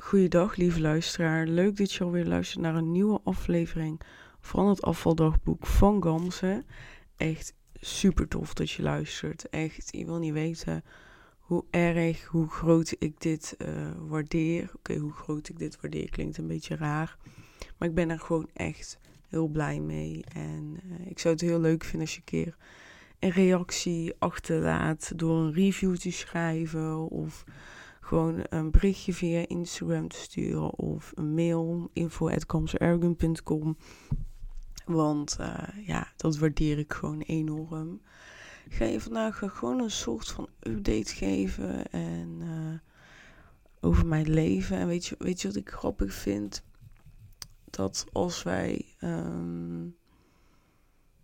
Goeiedag, lieve luisteraar. Leuk dat je alweer luistert naar een nieuwe aflevering van het afvaldagboek van Gamse. Echt super tof dat je luistert. Echt, je wil niet weten hoe erg, hoe groot ik dit uh, waardeer. Oké, hoe groot ik dit waardeer klinkt een beetje raar. Maar ik ben er gewoon echt heel blij mee. En uh, ik zou het heel leuk vinden als je een keer een reactie achterlaat door een review te schrijven of gewoon een berichtje via Instagram te sturen of een mail info@kamsergen.com. Want uh, ja, dat waardeer ik gewoon enorm. Ik ga je vandaag gewoon een soort van update geven en uh, over mijn leven. En weet je, weet je wat ik grappig vind? Dat als wij um,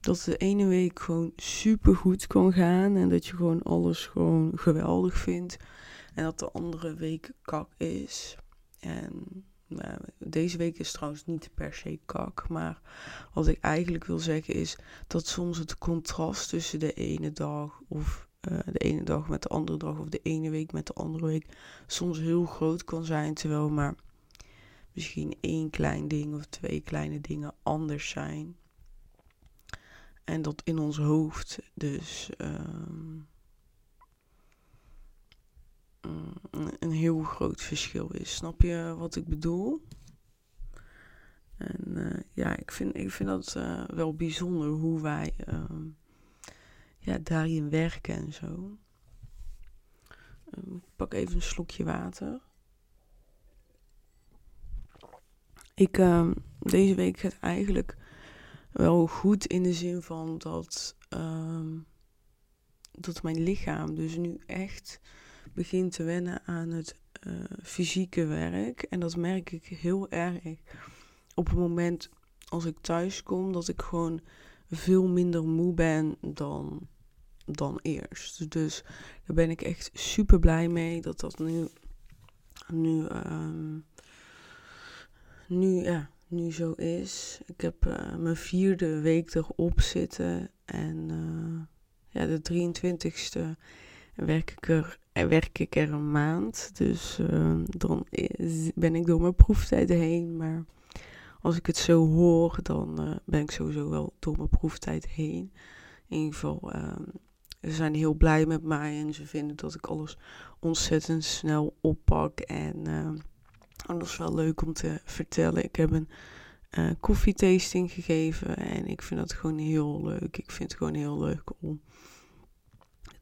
dat de ene week gewoon super goed kan gaan en dat je gewoon alles gewoon geweldig vindt. En dat de andere week kak is. En nou, deze week is trouwens niet per se kak. Maar wat ik eigenlijk wil zeggen is dat soms het contrast tussen de ene dag of uh, de ene dag met de andere dag of de ene week met de andere week soms heel groot kan zijn. Terwijl maar misschien één klein ding of twee kleine dingen anders zijn. En dat in ons hoofd dus um, een heel groot verschil is. Snap je wat ik bedoel? En uh, ja, ik vind, ik vind dat uh, wel bijzonder hoe wij uh, ja, daarin werken en zo. Um, ik pak even een slokje water. Ik, ehm, deze week gaat eigenlijk wel goed in de zin van dat, dat mijn lichaam dus nu echt begint te wennen aan het uh, fysieke werk. En dat merk ik heel erg op het moment als ik thuis kom, dat ik gewoon veel minder moe ben dan, dan eerst. Dus daar ben ik echt super blij mee dat dat nu, nu, um, nu ja, nu zo is. Ik heb uh, mijn vierde week erop zitten. En uh, ja, de 23ste werk ik er, werk ik er een maand. Dus uh, dan ben ik door mijn proeftijd heen. Maar als ik het zo hoor, dan ben ik sowieso wel door mijn proeftijd heen. In ieder geval, ze zijn heel blij met mij. En ze vinden dat ik alles ontzettend snel oppak. En en dat is wel leuk om te vertellen. Ik heb een uh, koffietasting gegeven en ik vind dat gewoon heel leuk. Ik vind het gewoon heel leuk om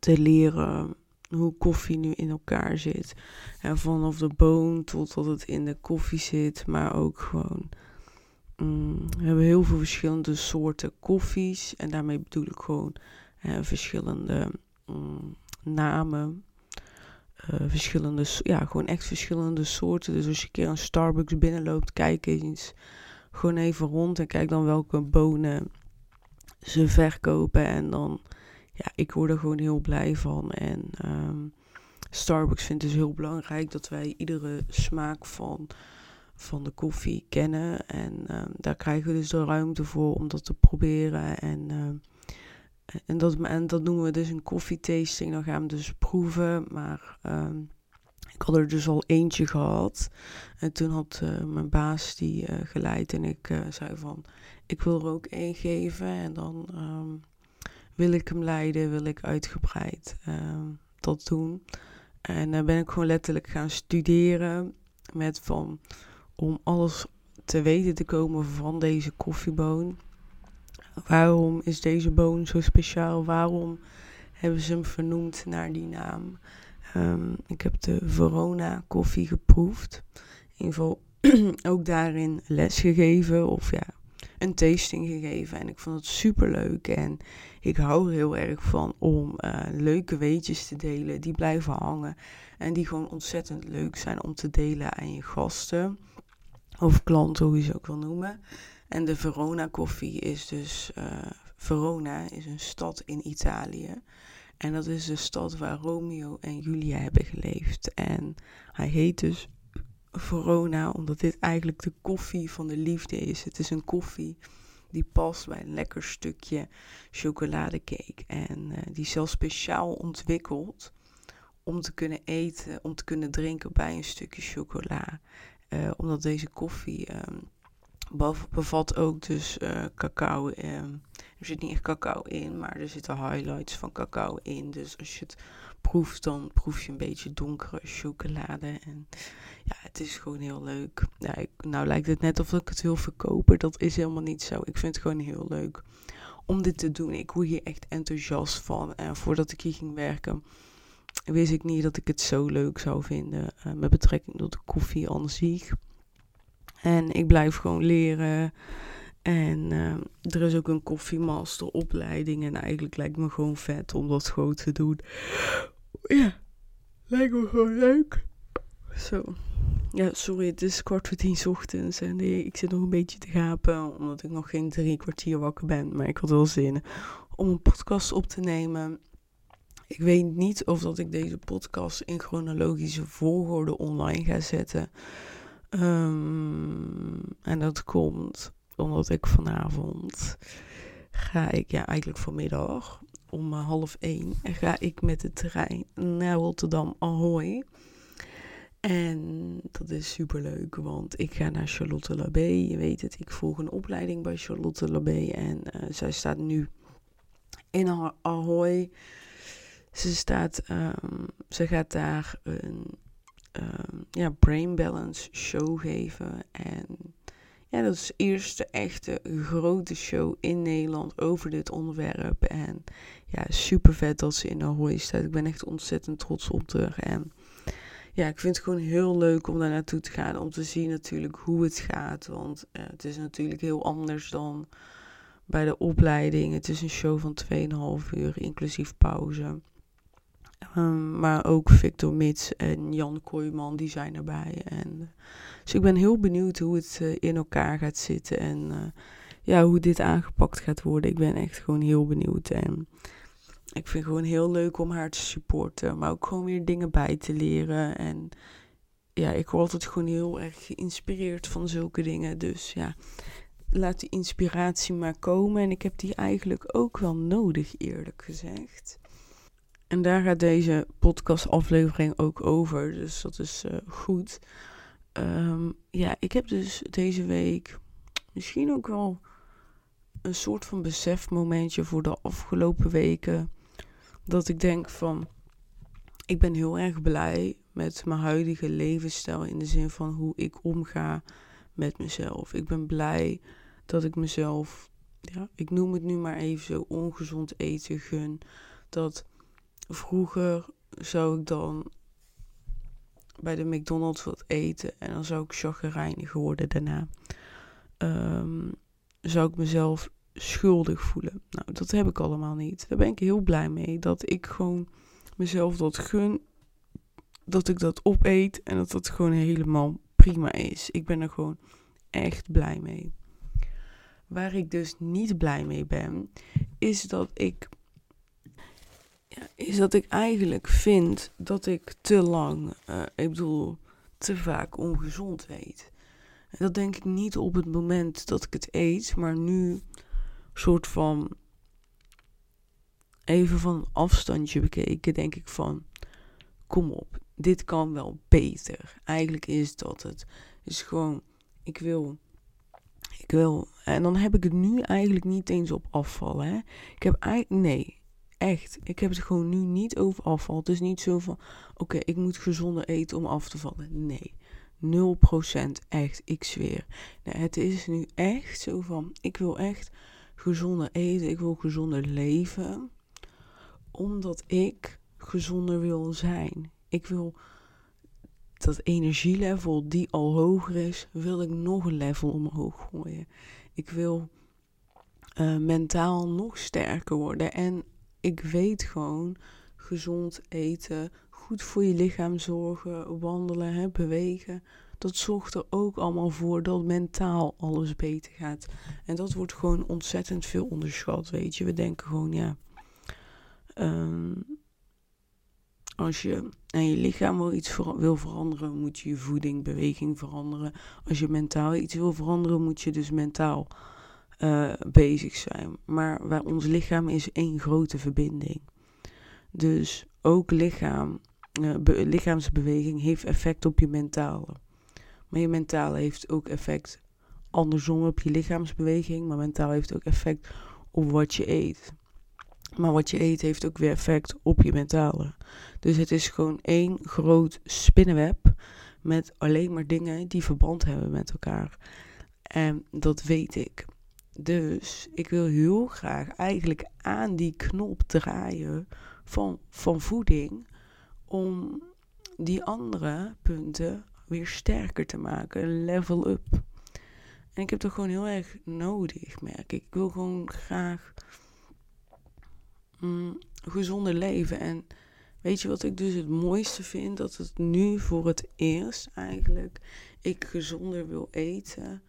te leren hoe koffie nu in elkaar zit. En vanaf de boon totdat het in de koffie zit, maar ook gewoon. Mm, we hebben heel veel verschillende soorten koffies en daarmee bedoel ik gewoon verschillende mm, namen. Uh, verschillende, ja, gewoon echt verschillende soorten. Dus als je een keer een Starbucks binnenloopt, kijk eens gewoon even rond en kijk dan welke bonen ze verkopen. En dan, ja, ik word er gewoon heel blij van. En um, Starbucks vindt dus heel belangrijk dat wij iedere smaak van, van de koffie kennen. En um, daar krijgen we dus de ruimte voor om dat te proberen. En, um, en, dat, en dat noemen we dus een koffietasting. Dan gaan we dus proeven. Maar ik had er dus al eentje gehad. En toen had uh, mijn baas die uh, geleid en ik uh, zei van, ik wil er ook één geven. En dan wil ik hem leiden, wil ik uitgebreid um, dat doen. En dan ben ik gewoon letterlijk gaan studeren met van, om alles te weten te komen van deze koffieboon. Waarom is deze boon zo speciaal? Waarom hebben ze hem vernoemd naar die naam? Um, ik heb de Verona koffie geproefd. In ieder geval ook daarin les gegeven of ja, een tasting gegeven. En ik vond het super leuk. En ik hou er heel erg van om uh, leuke weetjes te delen die blijven hangen. En die gewoon ontzettend leuk zijn om te delen aan je gasten. Of klanten, hoe je ze ook wil noemen. En de Verona koffie is dus. Uh, Verona is een stad in Italië. En dat is de stad waar Romeo en Julia hebben geleefd. En hij heet dus Verona, omdat dit eigenlijk de koffie van de liefde is. Het is een koffie die past bij een lekker stukje chocoladecake. En uh, die is zelfs speciaal ontwikkeld om te kunnen eten, om te kunnen drinken bij een stukje chocola. Uh, omdat deze koffie um, bevat ook dus uh, cacao. Um, er zit niet echt cacao in, maar er zitten highlights van cacao in. Dus als je het proeft, dan proef je een beetje donkere chocolade. En ja, het is gewoon heel leuk. Ik, nou lijkt het net of ik het wil verkopen. Dat is helemaal niet zo. Ik vind het gewoon heel leuk om dit te doen. Ik word hier echt enthousiast van. En voordat ik hier ging werken, wist ik niet dat ik het zo leuk zou vinden. Uh, met betrekking tot de koffie aan zich. En ik blijf gewoon leren. En uh, er is ook een koffiemasteropleiding. En eigenlijk lijkt me gewoon vet om dat gewoon te doen. Ja, lijkt me gewoon leuk. Zo. Ja, sorry, het is kwart voor tien ochtends en ik zit nog een beetje te gapen omdat ik nog geen drie kwartier wakker ben. Maar ik had wel zin om een podcast op te nemen. Ik weet niet of dat ik deze podcast in chronologische volgorde online ga zetten. Um, en dat komt omdat ik vanavond ga ik, ja eigenlijk vanmiddag om half één, ga ik met de trein naar Rotterdam Ahoy. En dat is super leuk, want ik ga naar Charlotte Labé. Je weet het, ik volg een opleiding bij Charlotte Labé. En uh, zij staat nu in Ahoy. Ze, staat, um, ze gaat daar een um, ja, brain balance show geven. En ja, dat is de eerste echte grote show in Nederland over dit onderwerp. En ja, super vet dat ze in Ahoy staat. Ik ben echt ontzettend trots op haar. En ja, ik vind het gewoon heel leuk om daar naartoe te gaan. Om te zien natuurlijk hoe het gaat. Want uh, het is natuurlijk heel anders dan bij de opleiding. Het is een show van 2,5 uur, inclusief pauze. Um, maar ook Victor Mits en Jan Kooijman, die zijn erbij. En, dus ik ben heel benieuwd hoe het uh, in elkaar gaat zitten. En uh, ja, hoe dit aangepakt gaat worden. Ik ben echt gewoon heel benieuwd. En ik vind het gewoon heel leuk om haar te supporten. Maar ook gewoon weer dingen bij te leren. En ja, ik word altijd gewoon heel erg geïnspireerd van zulke dingen. Dus ja, laat die inspiratie maar komen. En ik heb die eigenlijk ook wel nodig, eerlijk gezegd. En daar gaat deze podcastaflevering ook over. Dus dat is uh, goed. Um, ja, ik heb dus deze week misschien ook wel een soort van besefmomentje voor de afgelopen weken dat ik denk van, ik ben heel erg blij met mijn huidige levensstijl in de zin van hoe ik omga met mezelf. Ik ben blij dat ik mezelf, ja, ik noem het nu maar even zo, ongezond eten gun. Dat vroeger zou ik dan bij de McDonald's wat eten en dan zou ik chagrijnig worden daarna. Um, zou ik mezelf schuldig voelen. Nou, dat heb ik allemaal niet. Daar ben ik heel blij mee. Dat ik gewoon mezelf dat gun. Dat ik dat opeet en dat dat gewoon helemaal prima is. Ik ben er gewoon echt blij mee. Waar ik dus niet blij mee ben, is dat ik. Is dat ik eigenlijk vind dat ik te lang, uh, ik bedoel, te vaak ongezond eet. En dat denk ik niet op het moment dat ik het eet, maar nu soort van even van een afstandje bekeken, denk ik van, kom op, dit kan wel beter. Eigenlijk is dat het. Is gewoon, ik wil, ik wil, en dan heb ik het nu eigenlijk niet eens op afval, hè. Ik heb eigenlijk, nee, echt, ik heb het gewoon nu niet over afval. Het is niet zo van, oké, ik moet gezonder eten om af te vallen. Nee. 0% echt, ik zweer. Nee, het is nu echt zo van, ik wil echt gezonder eten, ik wil gezonder leven. Omdat ik gezonder wil zijn. Ik wil dat energielevel die al hoger is, wil ik nog een level omhoog gooien. Ik wil uh, mentaal nog sterker worden. En ik weet gewoon, gezond eten, goed voor je lichaam zorgen, wandelen, hè, bewegen dat zorgt er ook allemaal voor dat mentaal alles beter gaat. En dat wordt gewoon ontzettend veel onderschat, weet je. We denken gewoon, ja, ehm, als je aan je lichaam iets wil veranderen, moet je je voeding, beweging veranderen. Als je mentaal iets wil veranderen, moet je dus mentaal uh, bezig zijn. Maar waar ons lichaam is één grote verbinding. Dus ook lichaam uh, lichaamsbeweging heeft effect op je mentale. Maar je mentale heeft ook effect andersom op je lichaamsbeweging. Maar mentaal heeft ook effect op wat je eet. Maar wat je eet heeft ook weer effect op je mentale. Dus het is gewoon één groot spinnenweb met alleen maar dingen die verband hebben met elkaar. En dat weet ik. Dus ik wil heel graag eigenlijk aan die knop draaien van, van voeding om die andere punten weer sterker te maken, level up. En ik heb dat gewoon heel erg nodig, merk ik. Ik wil gewoon graag mm, gezonder leven. En weet je wat ik dus het mooiste vind? Dat het nu voor het eerst eigenlijk ik gezonder wil eten.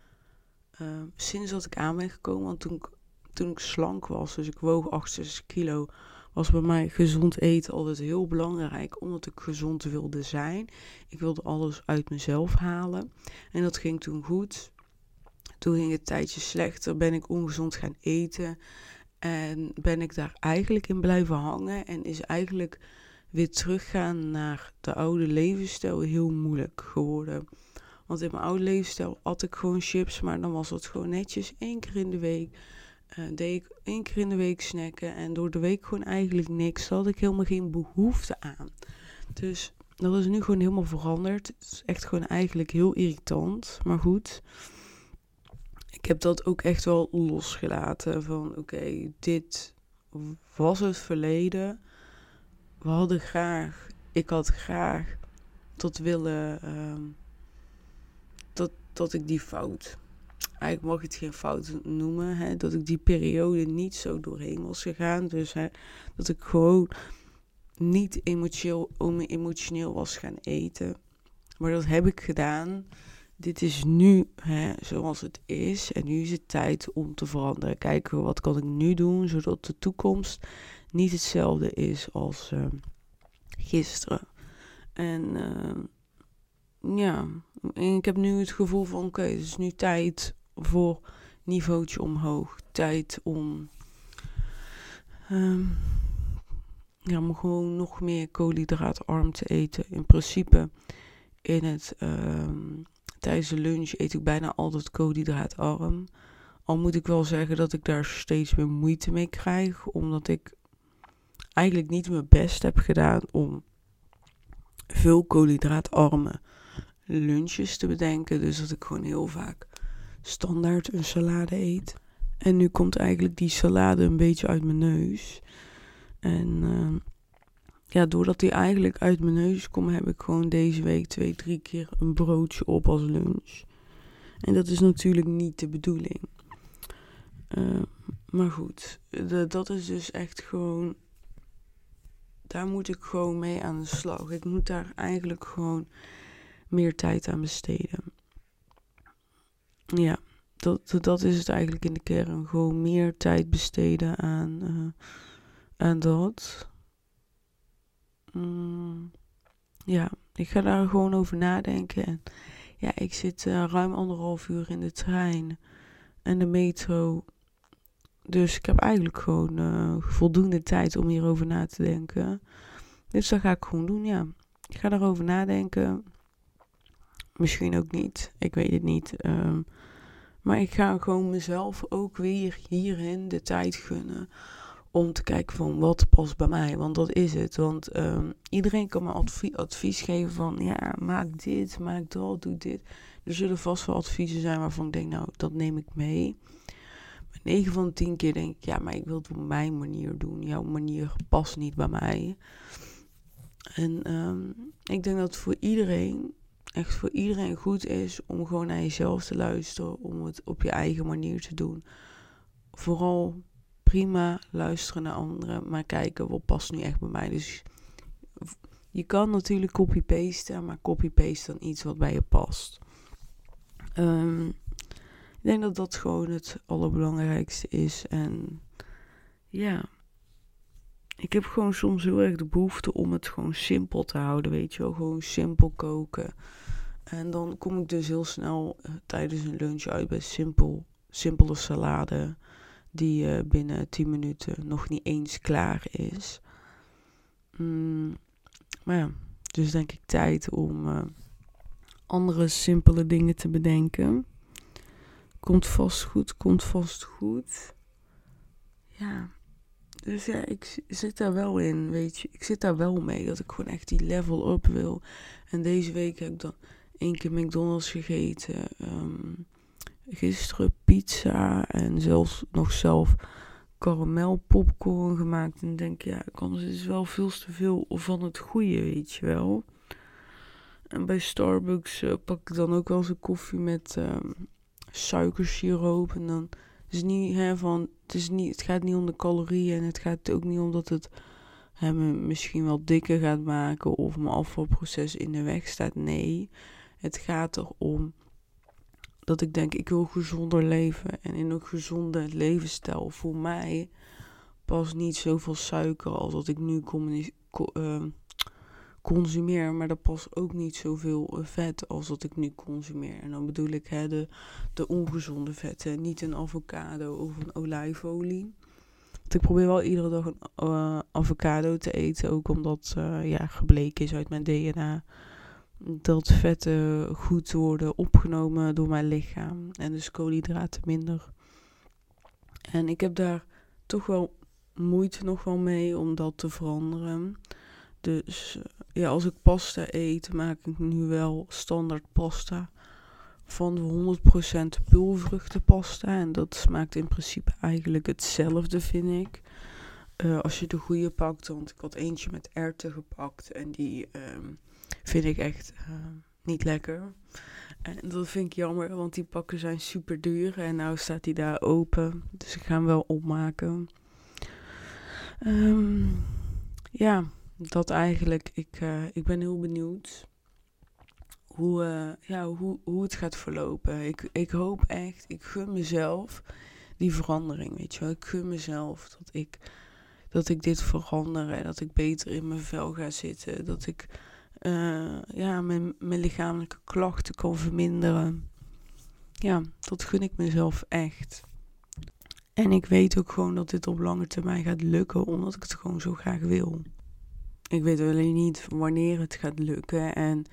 Uh, sinds dat ik aan ben gekomen. Want toen ik, toen ik slank was, dus ik woog 68 kilo, was bij mij gezond eten altijd heel belangrijk. Omdat ik gezond wilde zijn. Ik wilde alles uit mezelf halen. En dat ging toen goed. Toen ging het tijdje slechter. Ben ik ongezond gaan eten. En ben ik daar eigenlijk in blijven hangen. En is eigenlijk weer teruggaan naar de oude levensstijl heel moeilijk geworden. Want in mijn oude levensstijl at ik gewoon chips, maar dan was het gewoon netjes één keer in de week. Uh, deed ik één keer in de week snacken en door de week gewoon eigenlijk niks. Daar had ik helemaal geen behoefte aan. Dus dat is nu gewoon helemaal veranderd. Het is echt gewoon eigenlijk heel irritant, maar goed. Ik heb dat ook echt wel losgelaten van oké, dit was het verleden we hadden graag, ik had graag tot willen, uh, dat, ik die fout, eigenlijk mag ik het geen fout noemen, hè, dat ik die periode niet zo doorheen was gegaan. Dus hè, dat ik gewoon niet emotioneel, emotioneel was gaan eten. Maar dat heb ik gedaan. Dit is nu hè, zoals het is. En nu is het tijd om te veranderen. Kijken wat kan ik nu doen, zodat de toekomst niet hetzelfde is als uh, gisteren. En uh, ja, ik heb nu het gevoel van oké, het is nu tijd voor niveautje omhoog. Tijd om, um, ja, om gewoon nog meer koolhydraatarm te eten. In principe in het, um, tijdens de lunch eet ik bijna altijd koolhydraatarm. Al moet ik wel zeggen dat ik daar steeds meer moeite mee krijg, omdat ik eigenlijk niet mijn best heb gedaan om veel koolhydraatarme lunches te bedenken. Dus dat ik gewoon heel vaak standaard een salade eet. En nu komt eigenlijk die salade een beetje uit mijn neus. En uh, ja, doordat die eigenlijk uit mijn neus komt, heb ik gewoon deze week twee, drie keer een broodje op als lunch. En dat is natuurlijk niet de bedoeling. Uh, maar goed, dat is dus echt gewoon daar moet ik gewoon mee aan de slag. Ik moet daar eigenlijk gewoon meer tijd aan besteden. Ja, dat, dat is het eigenlijk in de kern. Gewoon meer tijd besteden aan, uh, aan dat. Mm, ja, ik ga daar gewoon over nadenken. En ja, ik zit uh, ruim anderhalf uur in de trein en de metro. Dus ik heb eigenlijk gewoon uh, voldoende tijd om hierover na te denken. Dus dat ga ik gewoon doen, ja. Ik ga daarover nadenken. Misschien ook niet. Ik weet het niet. Um, maar ik ga gewoon mezelf ook weer hierin de tijd gunnen. Om te kijken van wat past bij mij. Want dat is het. Want um, iedereen kan me advie advies geven van ja, maak dit, maak dat, doe dit. Er zullen vast wel adviezen zijn waarvan ik denk, nou, dat neem ik mee. 9 van de 10 keer denk ik, ja, maar ik wil het op mijn manier doen. Jouw manier past niet bij mij. En um, ik denk dat voor iedereen, echt voor iedereen goed is om gewoon naar jezelf te luisteren, om het op je eigen manier te doen. Vooral prima luisteren naar anderen, maar kijken wat past nu echt bij mij. Dus je kan natuurlijk copy-pasten, maar copy-paste dan iets wat bij je past. Um, ik denk dat dat gewoon het allerbelangrijkste is. En ja, ik heb gewoon soms heel erg de behoefte om het gewoon simpel te houden, weet je wel. Gewoon simpel koken. En dan kom ik dus heel snel uh, tijdens een lunch uit bij simpel, simpele salade. Die uh, binnen 10 minuten nog niet eens klaar is. Mm, maar ja, Dus denk ik tijd om uh, andere simpele dingen te bedenken. Komt vast goed, komt vast goed. Ja, dus ja, ik zit daar wel in, weet je. Ik zit daar wel mee dat ik gewoon echt die level up wil. En deze week heb ik dan één keer McDonald's gegeten. Um, gisteren pizza en zelfs nog zelf karamel popcorn gemaakt. En denk, ja, anders is wel veel te veel van het goede, weet je wel. En bij Starbucks uh, pak ik dan ook wel eens een koffie met um, suikersiroop. En dan is niet hè, van, het, is niet, het gaat niet om de calorieën en het gaat ook niet om dat het hem misschien wel dikker gaat maken of mijn afvalproces in de weg staat. Nee, het gaat erom dat ik denk, ik wil gezonder leven en in een gezonde levensstijl. Voor mij past niet zoveel suiker als dat ik nu uh, consumeer, maar er past ook niet zoveel eh, vet als dat ik nu consumeer. En dan bedoel ik hè, de, de ongezonde vetten, niet een avocado of een olijfolie. Want ik probeer wel iedere dag een uh, avocado te eten, ook omdat uh, ja, gebleken is uit mijn DNA dat vetten goed worden opgenomen door mijn lichaam en dus koolhydraten minder. En ik heb daar toch wel moeite nog wel mee om dat te veranderen. Dus eh, ja, als ik pasta eet, maak ik nu wel standaard pasta van 100% pulvruchtenpasta. En dat smaakt in principe eigenlijk hetzelfde, vind ik. Uh, als je de goede pakt, want ik had eentje met erwten gepakt en die uh, vind ik echt uh, niet lekker. En dat vind ik jammer, want die pakken zijn super duur en nou staat die daar open. Dus ik ga hem wel opmaken. Um, ja, dat eigenlijk. Ik, uh, ik ben heel benieuwd hoe, uh, ja, hoe, hoe het gaat verlopen. Ik, ik hoop echt, ik gun mezelf die verandering, weet je. Ik gun mezelf dat ik, dat ik dit verander en dat ik beter in mijn vel ga zitten. Dat ik uh, ja, mijn, mijn lichamelijke klachten kan verminderen. Ja, dat gun ik mezelf echt. En ik weet ook gewoon dat dit op lange termijn gaat lukken, omdat ik het gewoon zo graag wil. Ik weet alleen niet wanneer het gaat lukken. En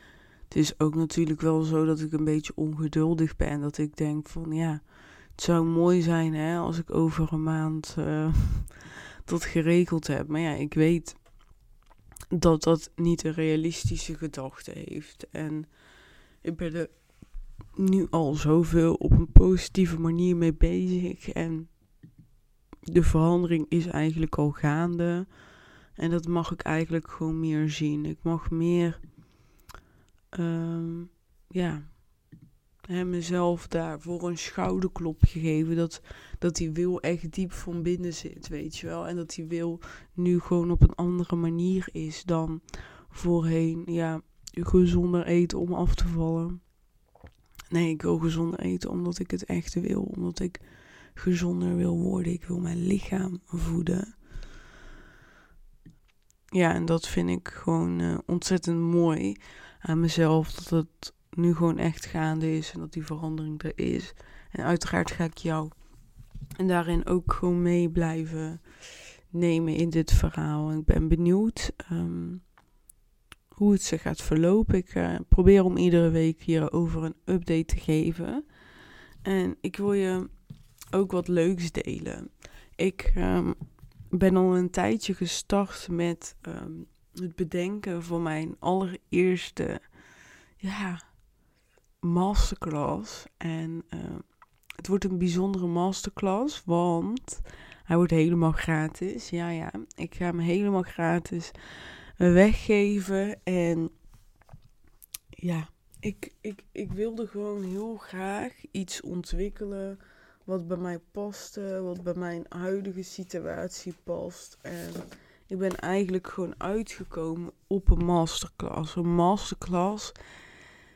het is ook natuurlijk wel zo dat ik een beetje ongeduldig ben. Dat ik denk van ja, het zou mooi zijn hè, als ik over een maand uh, dat geregeld heb. Maar ja, ik weet dat dat niet een realistische gedachte heeft. En ik ben er nu al zoveel op een positieve manier mee bezig. En de verandering is eigenlijk al gaande. En dat mag ik eigenlijk gewoon meer zien. Ik mag meer, um, ja, hè, mezelf daarvoor een schouderklopje geven. Dat, dat die wil echt diep van binnen zit, weet je wel. En dat die wil nu gewoon op een andere manier is dan voorheen. Ja, gezonder eten om af te vallen. Nee, ik wil gezonder eten omdat ik het echt wil. Omdat ik gezonder wil worden. Ik wil mijn lichaam voeden. Ja, en dat vind ik gewoon uh, ontzettend mooi aan mezelf. Dat het nu gewoon echt gaande is en dat die verandering er is. En uiteraard ga ik jou en daarin ook gewoon mee blijven nemen in dit verhaal. En ik ben benieuwd um, hoe het zich gaat verlopen. Ik uh, probeer om iedere week hierover een update te geven. En ik wil je ook wat leuks delen. Ik um, ben al een tijdje gestart met um, het bedenken van mijn allereerste ja, masterclass. En uh, het wordt een bijzondere masterclass, want hij wordt helemaal gratis. Ja, ja, ik ga hem helemaal gratis weggeven. En ja, ik, ik, ik wilde gewoon heel graag iets ontwikkelen wat bij mij paste, wat bij mijn huidige situatie past. En ik ben eigenlijk gewoon uitgekomen op een masterclass. Een masterclass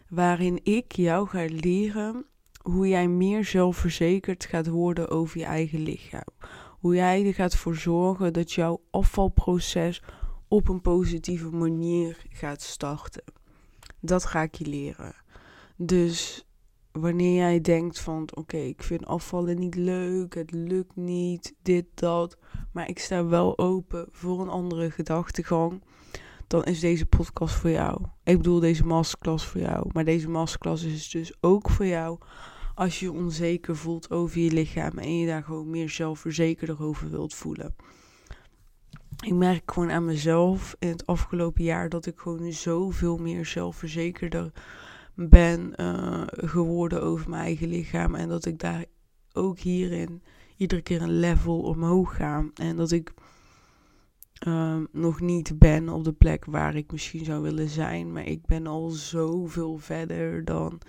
waarin ik jou ga leren hoe jij meer zelfverzekerd gaat worden over je eigen lichaam. Hoe jij er gaat voor zorgen dat jouw afvalproces op een positieve manier gaat starten. Dat ga ik je leren. Dus wanneer jij denkt van oké, ik vind afvallen niet leuk, het lukt niet, dit, dat. Maar ik sta wel open voor een andere gedachtegang. dan is deze podcast voor jou. Ik bedoel deze masterclass voor jou. Maar deze masterclass is dus ook voor jou als je je onzeker voelt over je lichaam en je daar gewoon meer zelfverzekerder over wilt voelen. Ik merk gewoon aan mezelf in het afgelopen jaar dat ik gewoon zoveel meer zelfverzekerder ben uh, geworden over mijn eigen lichaam. En dat ik daar ook hierin iedere keer een level omhoog ga. En dat ik uh, nog niet ben op de plek waar ik misschien zou willen zijn. Maar ik ben al zoveel verder dan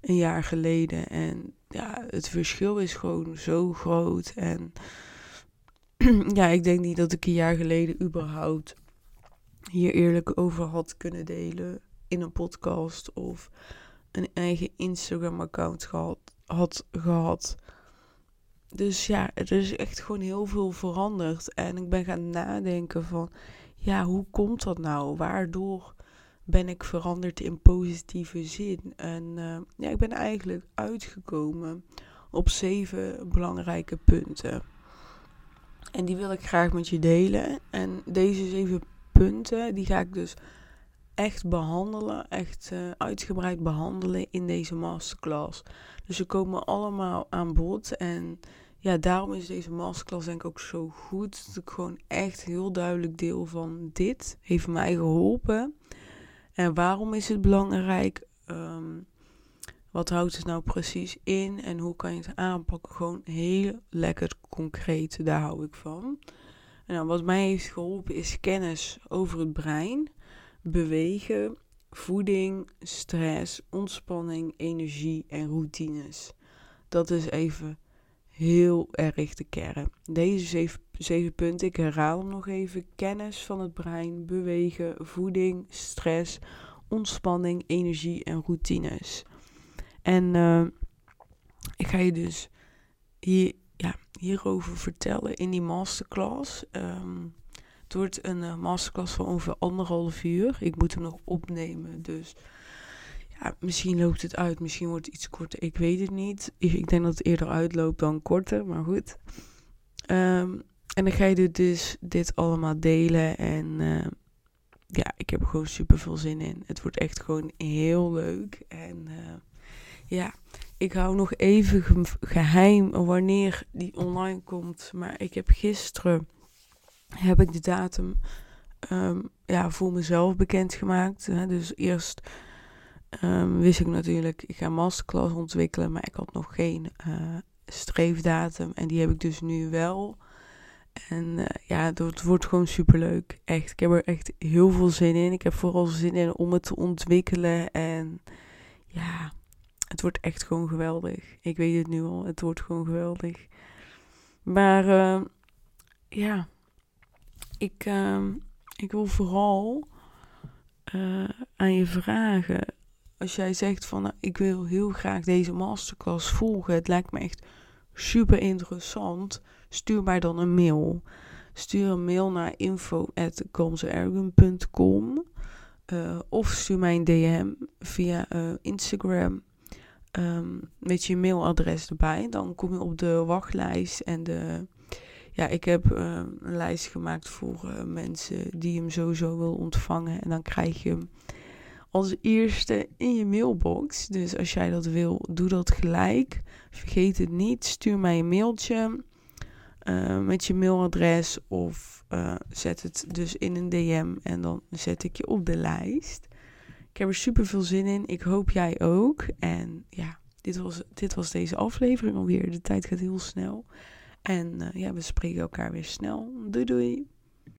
een jaar geleden. En ja, het verschil is gewoon zo groot. En ja, ik denk niet dat ik een jaar geleden überhaupt hier eerlijk over had kunnen delen in een podcast of een eigen Instagram-account gehad, had gehad. Dus ja, er is echt gewoon heel veel veranderd. En ik ben gaan nadenken van, ja, hoe komt dat nou? Waardoor ben ik veranderd in positieve zin? En uh, ja, ik ben eigenlijk uitgekomen op zeven belangrijke punten. En die wil ik graag met je delen. En deze zeven punten, die ga ik dus echt behandelen, echt uh, uitgebreid behandelen in deze masterclass. Dus ze komen allemaal aan bod. En ja, daarom is deze masterclass denk ik ook zo goed. Dat ik gewoon echt heel duidelijk deel van dit heeft mij geholpen. En waarom is het belangrijk? Um, wat houdt het nou precies in en hoe kan je het aanpakken? Gewoon heel lekker concreet, daar hou ik van. En nou, wat mij heeft geholpen is kennis over het brein, bewegen, voeding, stress, ontspanning, energie en routines. Dat is even heel erg de kern. Deze zeven, zeven punten, ik herhaal hem nog even. Kennis van het brein, bewegen, voeding, stress, ontspanning, energie en routines. En uh, ik ga je dus hier, ja, hierover vertellen in die masterclass. Um, wordt een uh, masterclass van ongeveer anderhalf uur. Ik moet hem nog opnemen, dus ja, misschien loopt het uit, misschien wordt het iets korter. Ik weet het niet. Ik denk dat het eerder uitloopt dan korter, maar goed. Um, en dan ga je dus dit allemaal delen en uh, ja, ik heb er gewoon super veel zin in. Het wordt echt gewoon heel leuk en... Ja, ik hou nog even geheim wanneer die online komt. Maar ik heb gisteren heb ik de datum um, ja, voor mezelf bekendgemaakt. Hè. Dus eerst um, wist ik natuurlijk, ik ga masterclass ontwikkelen. Maar ik had nog geen uh, streefdatum. En die heb ik dus nu wel. En uh, ja, het wordt gewoon super leuk. Echt. Ik heb er echt heel veel zin in. Ik heb vooral zin in om het te ontwikkelen. En ja, het wordt echt gewoon geweldig. Ik weet het nu al. Het wordt gewoon geweldig. Maar uh, ja, ik, uh, ik wil vooral uh, aan je vragen. Als jij zegt van nou, ik wil heel graag deze masterclass volgen. Het lijkt me echt super interessant. Stuur mij dan een mail. Stuur een mail naar info.comsergun.com uh, of stuur mij een DM via uh, Instagram um, met je mailadres erbij. Dan kom je op de wachtlijst en de... Ja, ik heb uh, een lijst gemaakt voor uh, mensen die hem sowieso wil ontvangen. En dan krijg je hem als eerste in je mailbox. Dus als jij dat wil, doe dat gelijk. Vergeet het niet. Stuur mij een mailtje uh, met je mailadres. Of zet het dus in een DM en dan zet ik je op de lijst. Ik heb er super veel zin in. Ik hoop jij ook. En ja, dit was, dit was deze aflevering alweer. De tijd gaat heel snel. En uh, ja, we spreken elkaar weer snel. Doei doei.